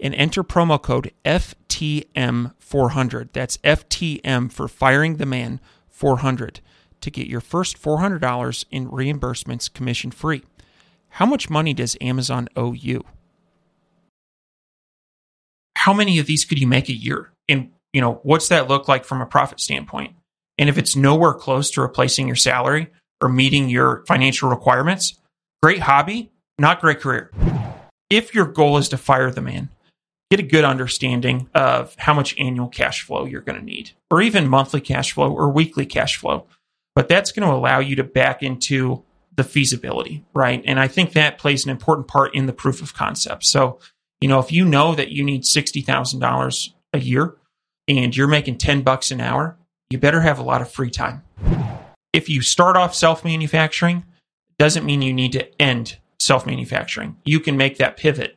and enter promo code FTM400. That's FTM for Firing the Man 400 to get your first $400 in reimbursements commission free. How much money does Amazon owe you? How many of these could you make a year? And, you know, what's that look like from a profit standpoint? And if it's nowhere close to replacing your salary or meeting your financial requirements, great hobby, not great career. If your goal is to fire the man, get a good understanding of how much annual cash flow you're going to need, or even monthly cash flow or weekly cash flow. But that's going to allow you to back into the feasibility, right? And I think that plays an important part in the proof of concept. So, you know, if you know that you need $60,000 a year and you're making 10 bucks an hour, you better have a lot of free time. If you start off self manufacturing, doesn't mean you need to end self manufacturing. You can make that pivot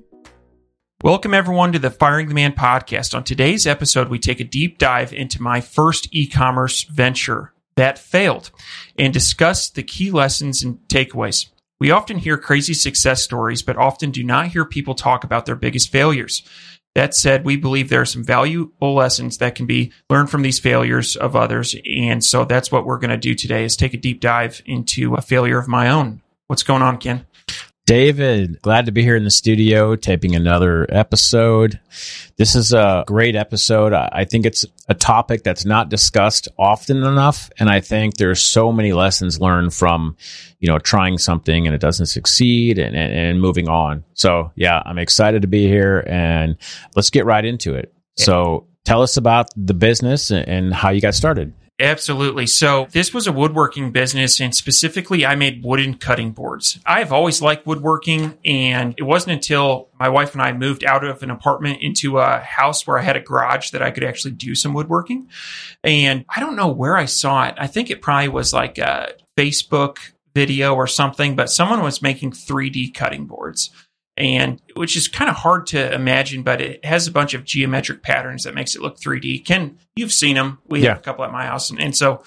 Welcome, everyone, to the Firing the Man podcast. On today's episode, we take a deep dive into my first e commerce venture that failed and discuss the key lessons and takeaways. We often hear crazy success stories, but often do not hear people talk about their biggest failures. That said, we believe there are some valuable lessons that can be learned from these failures of others. And so that's what we're going to do today is take a deep dive into a failure of my own. What's going on, Ken? David, glad to be here in the studio taping another episode. This is a great episode. I think it's a topic that's not discussed often enough. And I think there's so many lessons learned from, you know, trying something and it doesn't succeed and, and, and moving on. So yeah, I'm excited to be here and let's get right into it. So tell us about the business and how you got started. Absolutely. So this was a woodworking business and specifically I made wooden cutting boards. I've always liked woodworking and it wasn't until my wife and I moved out of an apartment into a house where I had a garage that I could actually do some woodworking. And I don't know where I saw it. I think it probably was like a Facebook video or something, but someone was making 3D cutting boards and which is kind of hard to imagine, but it has a bunch of geometric patterns that makes it look 3D. Ken, you've seen them. We yeah. have a couple at my house. And, and so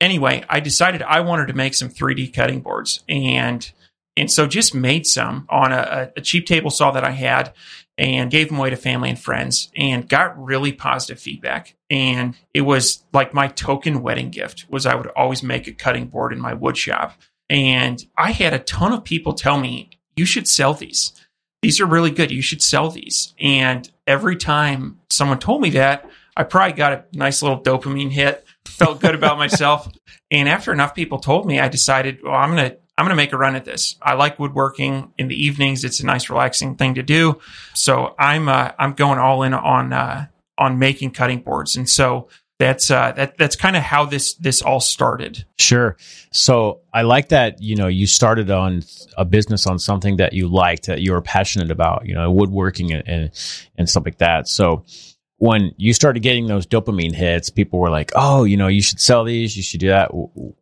anyway, I decided I wanted to make some 3D cutting boards and, and so just made some on a, a cheap table saw that I had and gave them away to family and friends and got really positive feedback. And it was like my token wedding gift was I would always make a cutting board in my wood shop. And I had a ton of people tell me, you should sell these these are really good. You should sell these. And every time someone told me that, I probably got a nice little dopamine hit, felt good about myself. And after enough people told me, I decided, well, I'm going to, I'm going to make a run at this. I like woodworking in the evenings. It's a nice, relaxing thing to do. So I'm, uh, I'm going all in on, uh, on making cutting boards. And so that's uh, that that's kind of how this this all started. Sure. So I like that you know you started on a business on something that you liked that you were passionate about, you know, woodworking and and, and stuff like that. So when you started getting those dopamine hits, people were like, "Oh, you know, you should sell these. You should do that."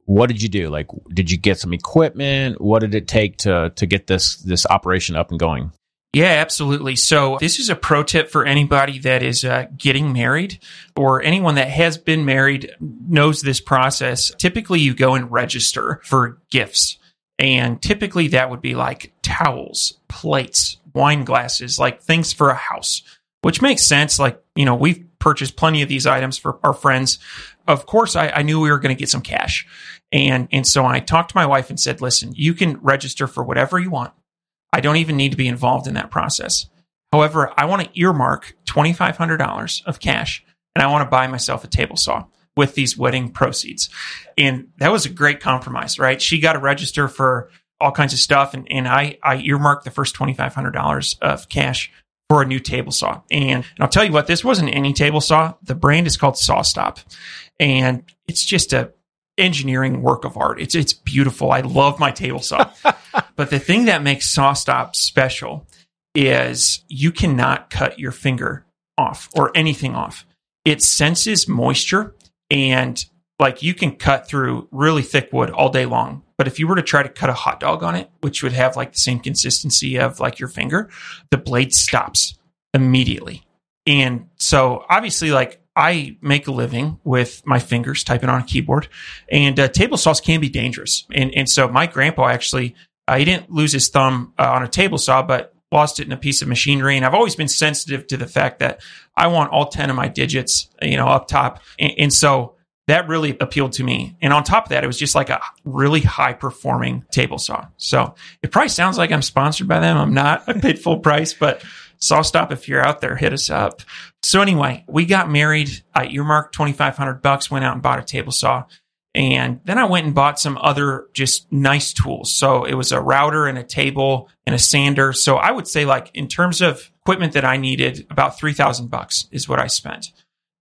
What did you do? Like, did you get some equipment? What did it take to to get this this operation up and going? Yeah, absolutely. So this is a pro tip for anybody that is uh, getting married or anyone that has been married knows this process. Typically, you go and register for gifts. And typically that would be like towels, plates, wine glasses, like things for a house, which makes sense. Like, you know, we've purchased plenty of these items for our friends. Of course, I, I knew we were going to get some cash. And, and so I talked to my wife and said, listen, you can register for whatever you want I don't even need to be involved in that process. However, I want to earmark $2,500 of cash and I want to buy myself a table saw with these wedding proceeds. And that was a great compromise, right? She got to register for all kinds of stuff. And, and I, I earmarked the first $2,500 of cash for a new table saw. And, and I'll tell you what, this wasn't any table saw. The brand is called SawStop. And it's just a engineering work of art. It's, it's beautiful. I love my table saw. but the thing that makes saw SawStop special is you cannot cut your finger off or anything off. It senses moisture and like you can cut through really thick wood all day long. But if you were to try to cut a hot dog on it, which would have like the same consistency of like your finger, the blade stops immediately. And so obviously like I make a living with my fingers typing on a keyboard and uh, table saws can be dangerous. And, and so my grandpa actually, uh, he didn't lose his thumb uh, on a table saw, but lost it in a piece of machinery. And I've always been sensitive to the fact that I want all 10 of my digits, you know, up top. And, and so that really appealed to me. And on top of that, it was just like a really high performing table saw. So it probably sounds like I'm sponsored by them. I'm not. I paid full price, but SawStop, if you're out there, hit us up. So anyway, we got married. I earmarked 2,500 bucks, went out and bought a table saw. And then I went and bought some other just nice tools. So it was a router and a table and a sander. So I would say like in terms of equipment that I needed, about 3000 bucks is what I spent.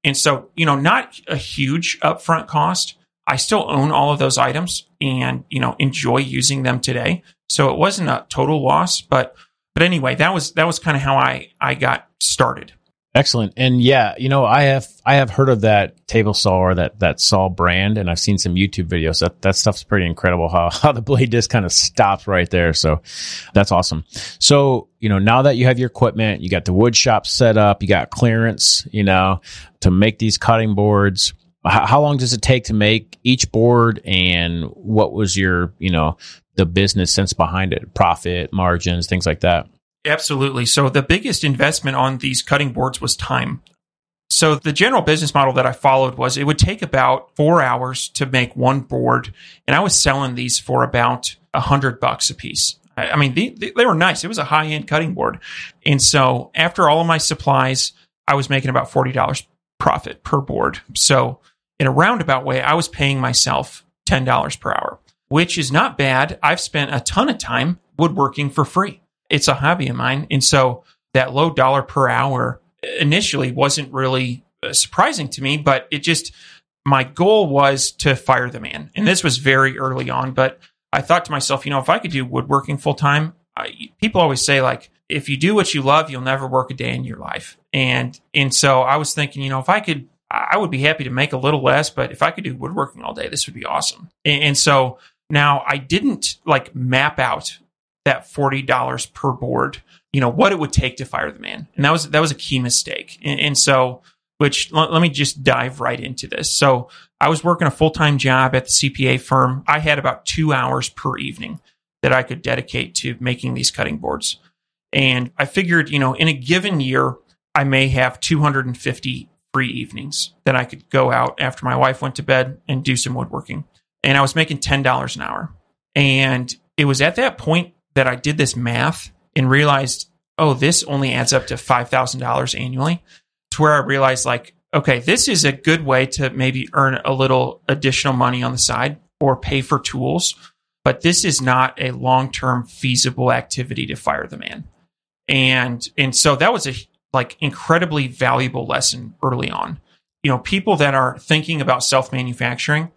And so, you know, not a huge upfront cost. I still own all of those items and, you know, enjoy using them today. So it wasn't a total loss, but but anyway, that was that was kind of how I I got started. Excellent. And yeah, you know, I have I have heard of that table saw or that that saw brand, and I've seen some YouTube videos. That that stuff's pretty incredible. How how the blade just kind of stops right there. So that's awesome. So you know, now that you have your equipment, you got the wood shop set up, you got clearance, you know, to make these cutting boards. How, how long does it take to make each board, and what was your you know the business sense behind it, profit margins, things like that? Absolutely. So the biggest investment on these cutting boards was time. So the general business model that I followed was it would take about four hours to make one board, and I was selling these for about a hundred bucks a piece. I mean, they, they were nice. It was a high end cutting board, and so after all of my supplies, I was making about forty dollars profit per board. So in a roundabout way, I was paying myself ten dollars per hour, which is not bad. I've spent a ton of time woodworking for free it's a hobby of mine. And so that low dollar per hour initially wasn't really uh, surprising to me, but it just, my goal was to fire the man. And this was very early on, but I thought to myself, you know, if I could do woodworking full time, people always say like, if you do what you love, you'll never work a day in your life. And, and so I was thinking, you know, if I could, I would be happy to make a little less, but if I could do woodworking all day, this would be awesome. And, and so now I didn't like map out that $40 per board, you know, what it would take to fire the man. And that was, that was a key mistake. And, and so, which let, let me just dive right into this. So I was working a full time job at the CPA firm. I had about two hours per evening that I could dedicate to making these cutting boards. And I figured, you know, in a given year, I may have 250 free evenings that I could go out after my wife went to bed and do some woodworking. And I was making $10 an hour. And it was at that point that I did this math and realized, oh, this only adds up to $5,000 annually. To where I realized, like, okay, this is a good way to maybe earn a little additional money on the side or pay for tools. But this is not a long term feasible activity to fire the man. And, and so that was a like incredibly valuable lesson early on. You know, people that are thinking about self manufacturing,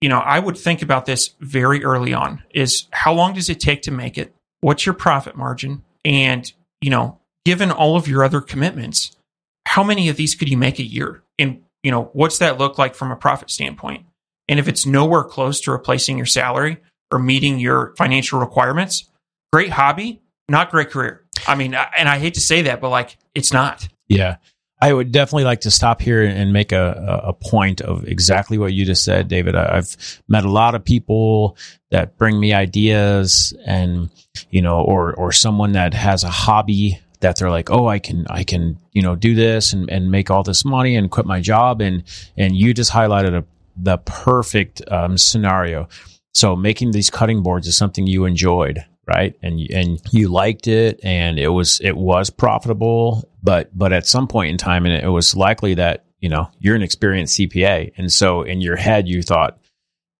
you know, I would think about this very early on is how long does it take to make it? What's your profit margin? And, you know, given all of your other commitments, how many of these could you make a year? And, you know, what's that look like from a profit standpoint? And if it's nowhere close to replacing your salary or meeting your financial requirements, great hobby, not great career. I mean, and I hate to say that, but like it's not. Yeah. I would definitely like to stop here and make a, a point of exactly what you just said, David. I've met a lot of people that bring me ideas and, you know, or, or someone that has a hobby that they're like, oh, I can, I can, you know, do this and, and make all this money and quit my job. And, and you just highlighted a, the perfect um, scenario. So making these cutting boards is something you enjoyed right? And and you liked it, and it was it was profitable, but but at some point in time, and it was likely that you know you're an experienced CPA, and so in your head you thought,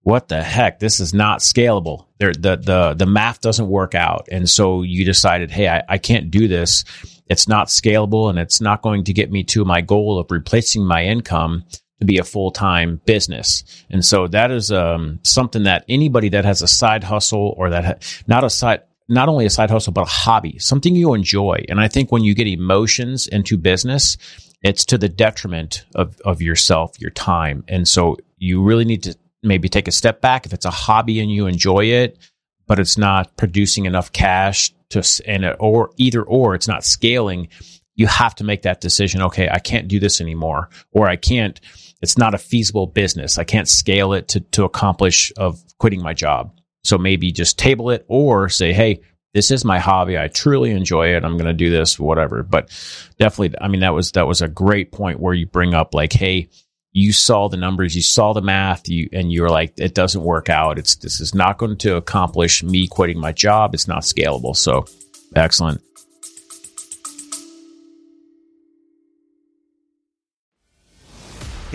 what the heck? This is not scalable. There, the, the, the math doesn't work out. And so you decided, Hey, I, I can't do this. It's not scalable and it's not going to get me to my goal of replacing my income to be a full time business. And so that is um, something that anybody that has a side hustle or that ha- not a side, not only a side hustle, but a hobby, something you enjoy. And I think when you get emotions into business, it's to the detriment of, of yourself, your time. And so you really need to maybe take a step back. If it's a hobby and you enjoy it, but it's not producing enough cash to, and it, or either or it's not scaling, you have to make that decision. Okay, I can't do this anymore, or I can't, it's not a feasible business. I can't scale it to, to accomplish of quitting my job. So maybe just table it or say, Hey, this is my hobby. I truly enjoy it. I'm going to do this, whatever. But definitely, I mean, that was, that was a great point where you bring up like, Hey, you saw the numbers, you saw the math, you, and you're like, it doesn't work out. It's, this is not going to accomplish me quitting my job. It's not scalable. So excellent.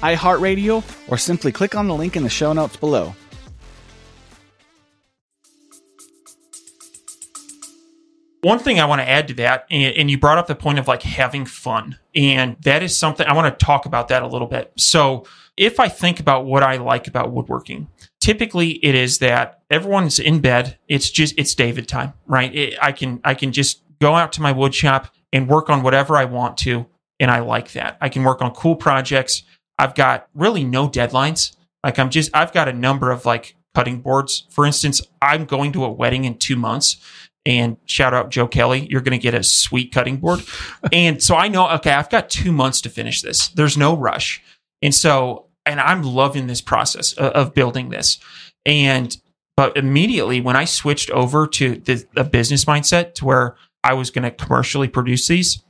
iHeartRadio, or simply click on the link in the show notes below. One thing I want to add to that, and, you brought up the point of like having fun, and that is something I want to talk about that a little bit. So, if I think about what I like about woodworking, typically it is that everyone's in bed. It's just it's David time, right? It, I can I can just go out to my wood shop and work on whatever I want to, and I like that. I can work on cool projects. I've got really no deadlines. Like I'm just I've got a number of like cutting boards. For instance, I'm going to a wedding in two months. And shout out Joe Kelly, you're going to get a sweet cutting board. and so I know, okay, I've got two months to finish this. There's no rush. And so, and I'm loving this process of, building this. And, but immediately when I switched over to the, the business mindset to where I was going to commercially produce these,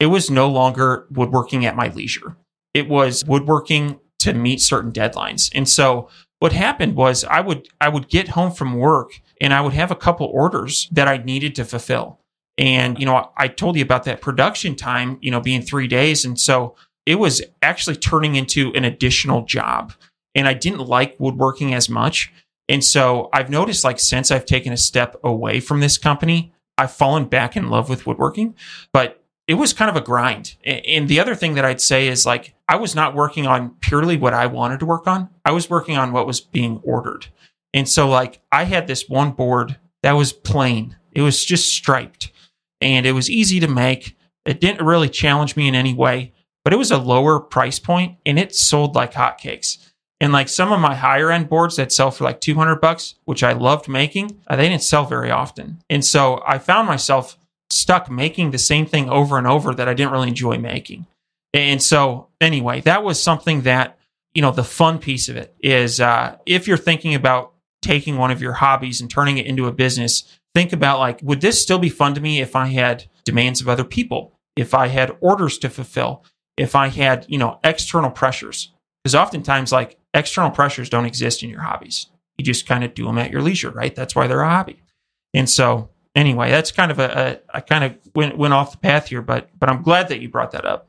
it was no longer woodworking at my leisure. It was woodworking to meet certain deadlines. And so what happened was I would I would get home from work and I would have a couple orders that I needed to fulfill. And you know, I told you about that production time, you know, being 3 days and so it was actually turning into an additional job. And I didn't like woodworking as much. And so I've noticed like since I've taken a step away from this company, I've fallen back in love with woodworking, but it was kind of a grind. And the other thing that I'd say is like, I was not working on purely what I wanted to work on. I was working on what was being ordered. And so like I had this one board that was plain. It was just striped and it was easy to make. It didn't really challenge me in any way, but it was a lower price point and it sold like hotcakes. And like some of my higher end boards that sell for like 200 bucks, which I loved making, uh, they didn't sell very often. And so I found myself stuck making the same thing over and over that I didn't really enjoy making. And so, anyway, that was something that, you know, the fun piece of it is uh, if you're thinking about taking one of your hobbies and turning it into a business, think about like, would this still be fun to me if I had demands of other people, if I had orders to fulfill, if I had, you know, external pressures? Because oftentimes, like, external pressures don't exist in your hobbies. You just kind of do them at your leisure, right? That's why they're a hobby. And so, anyway, that's kind of a, a I kind of went went off the path here, but but I'm glad that you brought that up.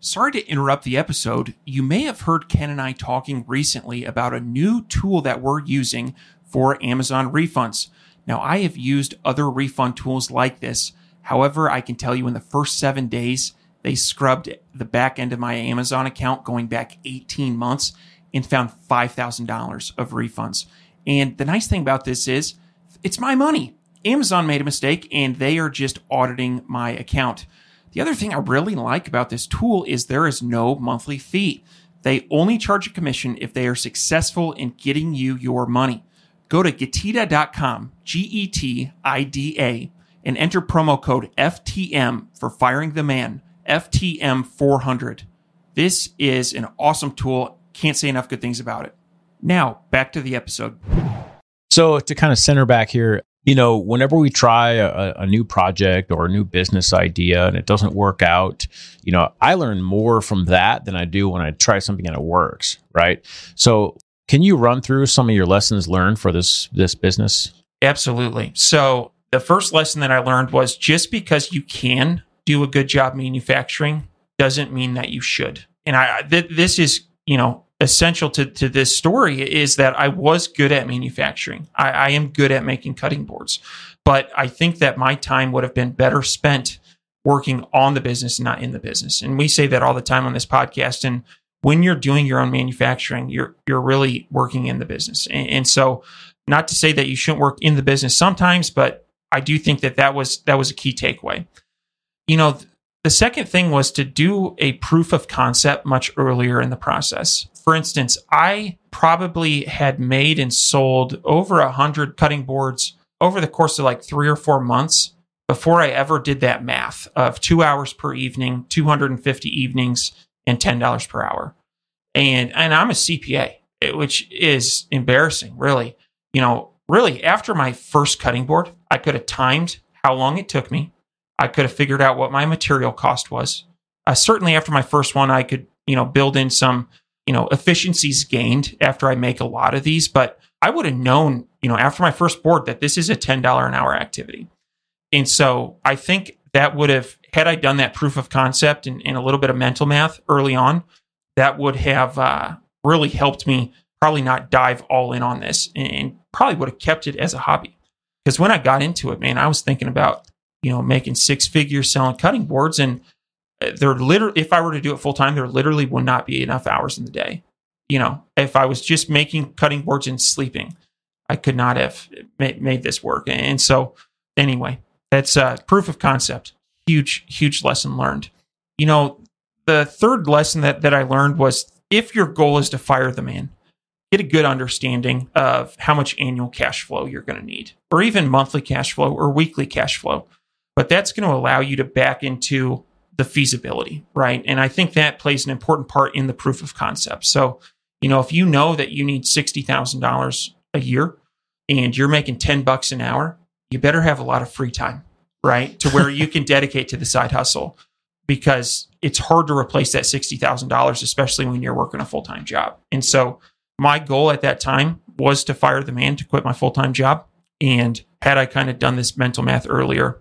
Sorry to interrupt the episode. You may have heard Ken and I talking recently about a new tool that we're using for Amazon refunds. Now, I have used other refund tools like this. However, I can tell you in the first seven days, they scrubbed the back end of my Amazon account going back 18 months and found $5,000 of refunds. And the nice thing about this is it's my money. Amazon made a mistake and they are just auditing my account. The other thing I really like about this tool is there is no monthly fee. They only charge a commission if they are successful in getting you your money. Go to getida.com, G E T I D A, and enter promo code FTM for firing the man, FTM400. This is an awesome tool. Can't say enough good things about it. Now, back to the episode. So to kind of center back here, you know, whenever we try a, a, new project or a new business idea and it doesn't work out, you know, I learn more from that than I do when I try something and it works, right? So, can you run through some of your lessons learned for this this business? Absolutely. So, the first lesson that I learned was just because you can do a good job manufacturing doesn't mean that you should. And I th- this is, you know, essential to, to this story is that I was good at manufacturing. I, I am good at making cutting boards, but I think that my time would have been better spent working on the business, not in the business. And we say that all the time on this podcast. And when you're doing your own manufacturing, you're you're really working in the business. And, and so, not to say that you shouldn't work in the business sometimes, but I do think that that was that was a key takeaway. You know, the second thing was to do a proof of concept much earlier in the process. For instance, I probably had made and sold over a hundred cutting boards over the course of like three or four months before I ever did that math of two hours per evening, 250 evenings, and $10 per hour. And, and I'm a CPA, which is embarrassing, really. You know, really, after my first cutting board, I could have timed how long it took me. I could have figured out what my material cost was. Uh, certainly, after my first one, I could you know build in some you know efficiencies gained after I make a lot of these. But I would have known you know after my first board that this is a ten dollar an hour activity, and so I think that would have had I done that proof of concept and, and a little bit of mental math early on, that would have uh, really helped me probably not dive all in on this and, and probably would have kept it as a hobby. Because when I got into it, man, I was thinking about you know, making six figures selling cutting boards. And there literally, if I were to do it full time, there literally would not be enough hours in the day. You know, if I was just making cutting boards and sleeping, I could not have made this work. And so, anyway, that's uh, proof of concept. Huge, huge lesson learned. You know, the third lesson that, that I learned was if your goal is to fire the man, get a good understanding of how much annual cash flow you're going to need, or even monthly cash flow or weekly cash flow but that's going to allow you to back into the feasibility, right? And I think that plays an important part in the proof of concept. So, you know, if you know that you need $60,000 a year and you're making 10 bucks an hour, you better have a lot of free time, right? To where you can dedicate to the side hustle because it's hard to replace that $60,000, especially when you're working a full time job. And so, my goal at that time was to fire the man to quit my full time job. And had I kind of done this mental math earlier,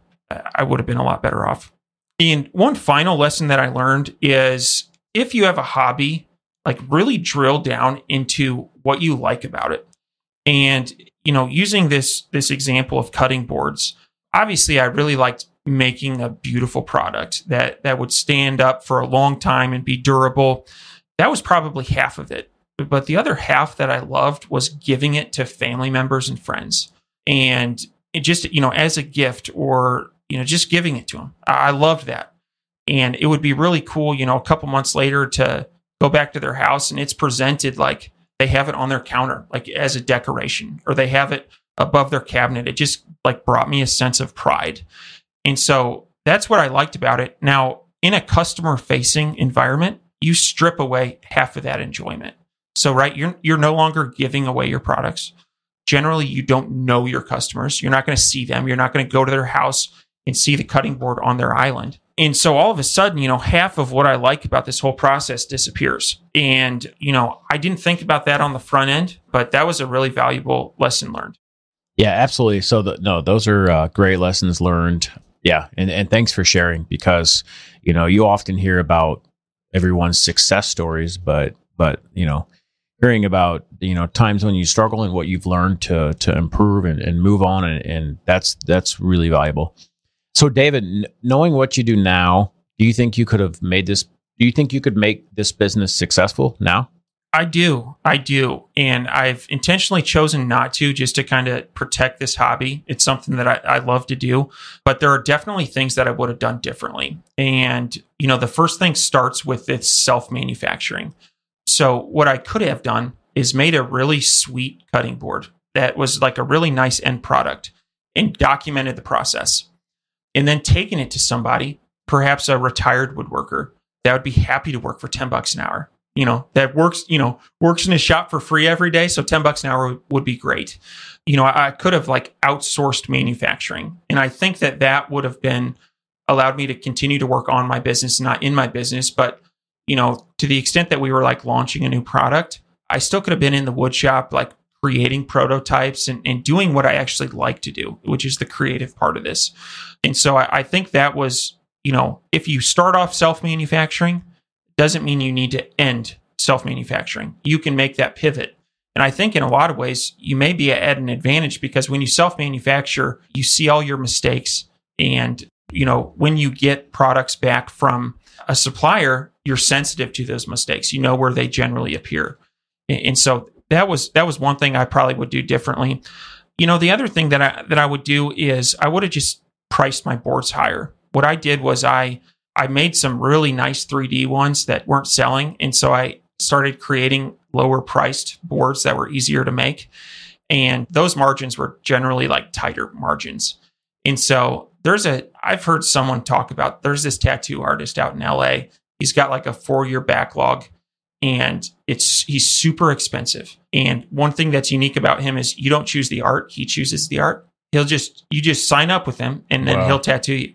I would have been a lot better off. And one final lesson that I learned is if you have a hobby, like really drill down into what you like about it. And you know, using this this example of cutting boards, obviously I really liked making a beautiful product that that would stand up for a long time and be durable. That was probably half of it. But the other half that I loved was giving it to family members and friends. And it just, you know, as a gift or you know, just giving it to them. I loved that. And it would be really cool, you know, a couple months later to go back to their house and it's presented like they have it on their counter, like as a decoration, or they have it above their cabinet. It just like brought me a sense of pride. And so that's what I liked about it. Now, in a customer facing environment, you strip away half of that enjoyment. So, right, you're, you're no longer giving away your products. Generally, you don't know your customers. You're not going to see them. You're not going to go to their house and see the cutting board on their island. And so all of a sudden, you know, half of what I like about this whole process disappears. And, you know, I didn't think about that on the front end, but that was a really valuable lesson learned. Yeah, absolutely. So, the, no, those are uh, great lessons learned. Yeah. And, and thanks for sharing because, you know, you often hear about everyone's success stories, but, but, you know, hearing about you know times when you struggle and what you've learned to to improve and, and move on and, and that's that's really valuable so, David, knowing what you do now, do you think you could have made this? Do you think you could make this business successful now? I do. I do. And I've intentionally chosen not to just to kind of protect this hobby. It's something that I, I, love to do, but there are definitely things that I would have done differently. And, you know, the first thing starts with its self manufacturing. So, what I could have done is made a really sweet cutting board that was like a really nice end product and documented the process and then taking it to somebody, perhaps a retired woodworker that would be happy to work for 10 bucks an hour. you know, that works, you know, works in his shop for free every day. So 10 bucks an hour would, be great. You know, I, I could have like outsourced manufacturing. And I think that that would have been allowed me to continue to work on my business, not in my business. But, you know, to the extent that we were like launching a new product, I still could have been in the wood shop, like creating prototypes and, and doing what I actually like to do, which is the creative part of this. And so I, I think that was, you know, if you start off self manufacturing, doesn't mean you need to end self manufacturing. You can make that pivot. And I think in a lot of ways, you may be at an advantage because when you self manufacture, you see all your mistakes. And, you know, when you get products back from a supplier, you're sensitive to those mistakes. You know where they generally appear. And so that was that was one thing I probably would do differently. You know, the other thing that I that I would do is I would have just priced my boards higher. What I did was I I made some really nice 3D ones that weren't selling. And so I started creating lower priced boards that were easier to make. And those margins were generally like tighter margins. And so there's a, I've heard someone talk about, there's this tattoo artist out in LA. He's got like a four year backlog and it's, he's super expensive. And one thing that's unique about him is you don't choose the art, he chooses the art. He'll just, you just sign up with him and then wow. he'll tattoo you.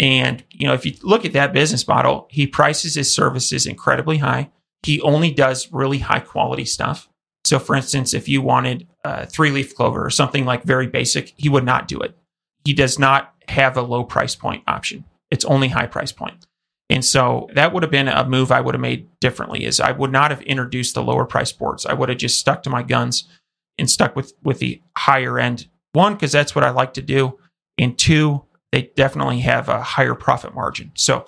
And, you know, if you look at that business model, he prices his services incredibly high. He only does really high quality stuff. So, for instance, if you wanted a three leaf clover or something like very basic, he would not do it. He does not have a low price point option. It's only high price point. And so that would have been a move I would have made differently is I would not have introduced the lower price boards. I would have just stuck to my guns and stuck with with the higher end. One, because that's what I like to do. And two, they definitely have a higher profit margin. So,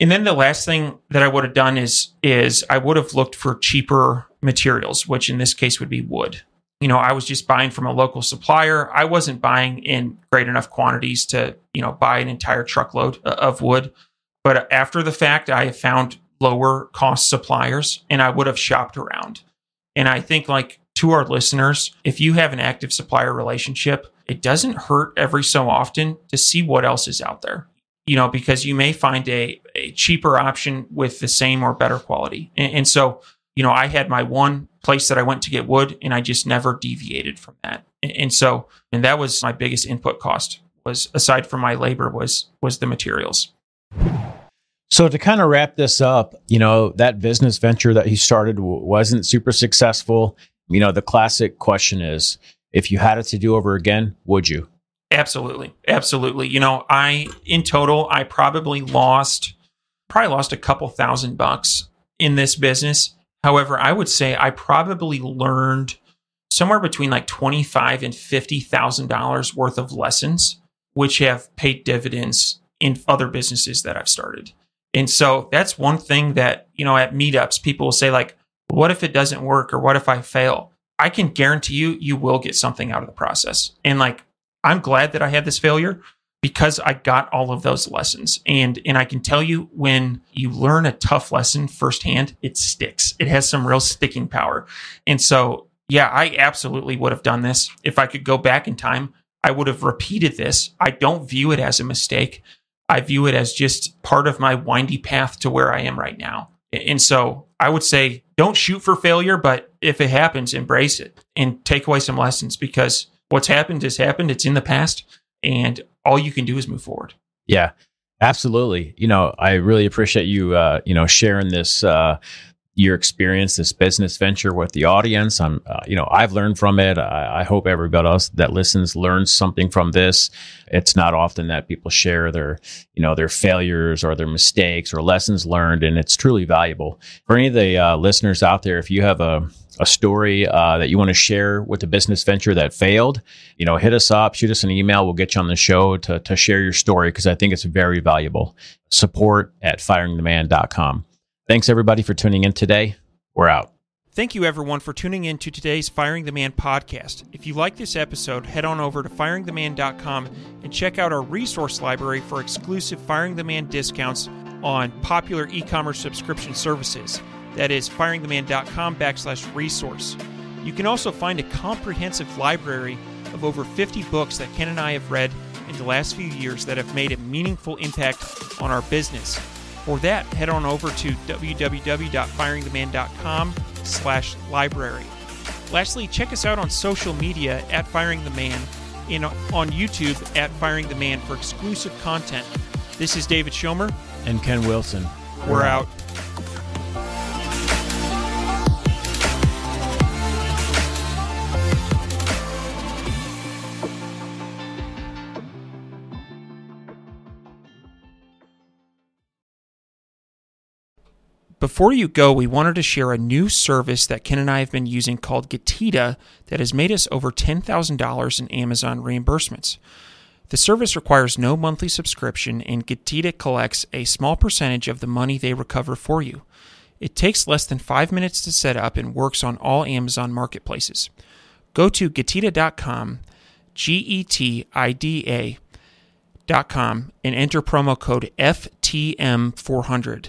and then the last thing that I would have done is is I would have looked for cheaper materials, which in this case would be wood. You know, I was just buying from a local supplier. I wasn't buying in great enough quantities to, you know, buy an entire truckload uh, of wood. But after the fact, I have found lower cost suppliers and I would have shopped around. And I think like to our listeners, if you have an active supplier relationship, it doesn't hurt every so often to see what else is out there. You know, because you may find a, a cheaper option with the same or better quality. And, and so, you know, I had my one place that I went to get wood and I just never deviated from that. And, and so, and that was my biggest input cost was aside from my labor was was the materials. So to kind of wrap this up, you know, that business venture that he started wasn't super successful. You know, the classic question is, if you had it to do over again, would you? Absolutely. Absolutely. You know, I, in total, I probably lost, probably lost a couple thousand bucks in this business. However, I would say I probably learned somewhere between like twenty-five and fifty thousand dollars worth of lessons, which have paid dividends in other businesses that I've started. And so that's one thing that, you know, at meetups, people will say, like, what if it doesn't work or what if I fail? I can guarantee you, you will get something out of the process. And like, I'm glad that I had this failure because I got all of those lessons. And and I can tell you when you learn a tough lesson firsthand, it sticks. It has some real sticking power. And so, yeah, I absolutely would have done this. If I could go back in time, I would have repeated this. I don't view it as a mistake. I view it as just part of my windy path to where I am right now. And so I would say don't shoot for failure, but if it happens, embrace it and take away some lessons because what's happened has happened. It's in the past and all you can do is move forward. Yeah, absolutely. You know, I really appreciate you, uh, you know, sharing this, uh, your experience, this business venture with the audience. I'm, uh, you know, I've learned from it. I, I, hope everybody else that listens learns something from this. It's not often that people share their, you know, their failures or their mistakes or lessons learned, and it's truly valuable for any of the uh, listeners out there. If you have a a story uh, that you want to share with the business venture that failed, you know, hit us up, shoot us an email. We'll get you on the show to, to share your story because I think it's very valuable. Support at firingtheman.com. Thanks everybody for tuning in today. We're out. Thank you everyone for tuning in to today's Firing the Man podcast. If you like this episode, head on over to firingtheman.com and check out our resource library for exclusive Firing the Man discounts on popular e-commerce subscription services. That is firingtheman.com backslash resource. You can also find a comprehensive library of over 50 books that Ken and I have read in the last few years that have made a meaningful impact on our business. For that, head on over to www.firingtheman.com slash library. Lastly, check us out on social media at Firing the Man and on YouTube at Firing the Man for exclusive content. This is David Schomer. And Ken Wilson. We're out. Before you go, we wanted to share a new service that Ken and I have been using called Getida that has made us over $10,000 in Amazon reimbursements. The service requires no monthly subscription, and Getida collects a small percentage of the money they recover for you. It takes less than five minutes to set up and works on all Amazon marketplaces. Go to Getida.com, G E T I D A.com, and enter promo code FTM400.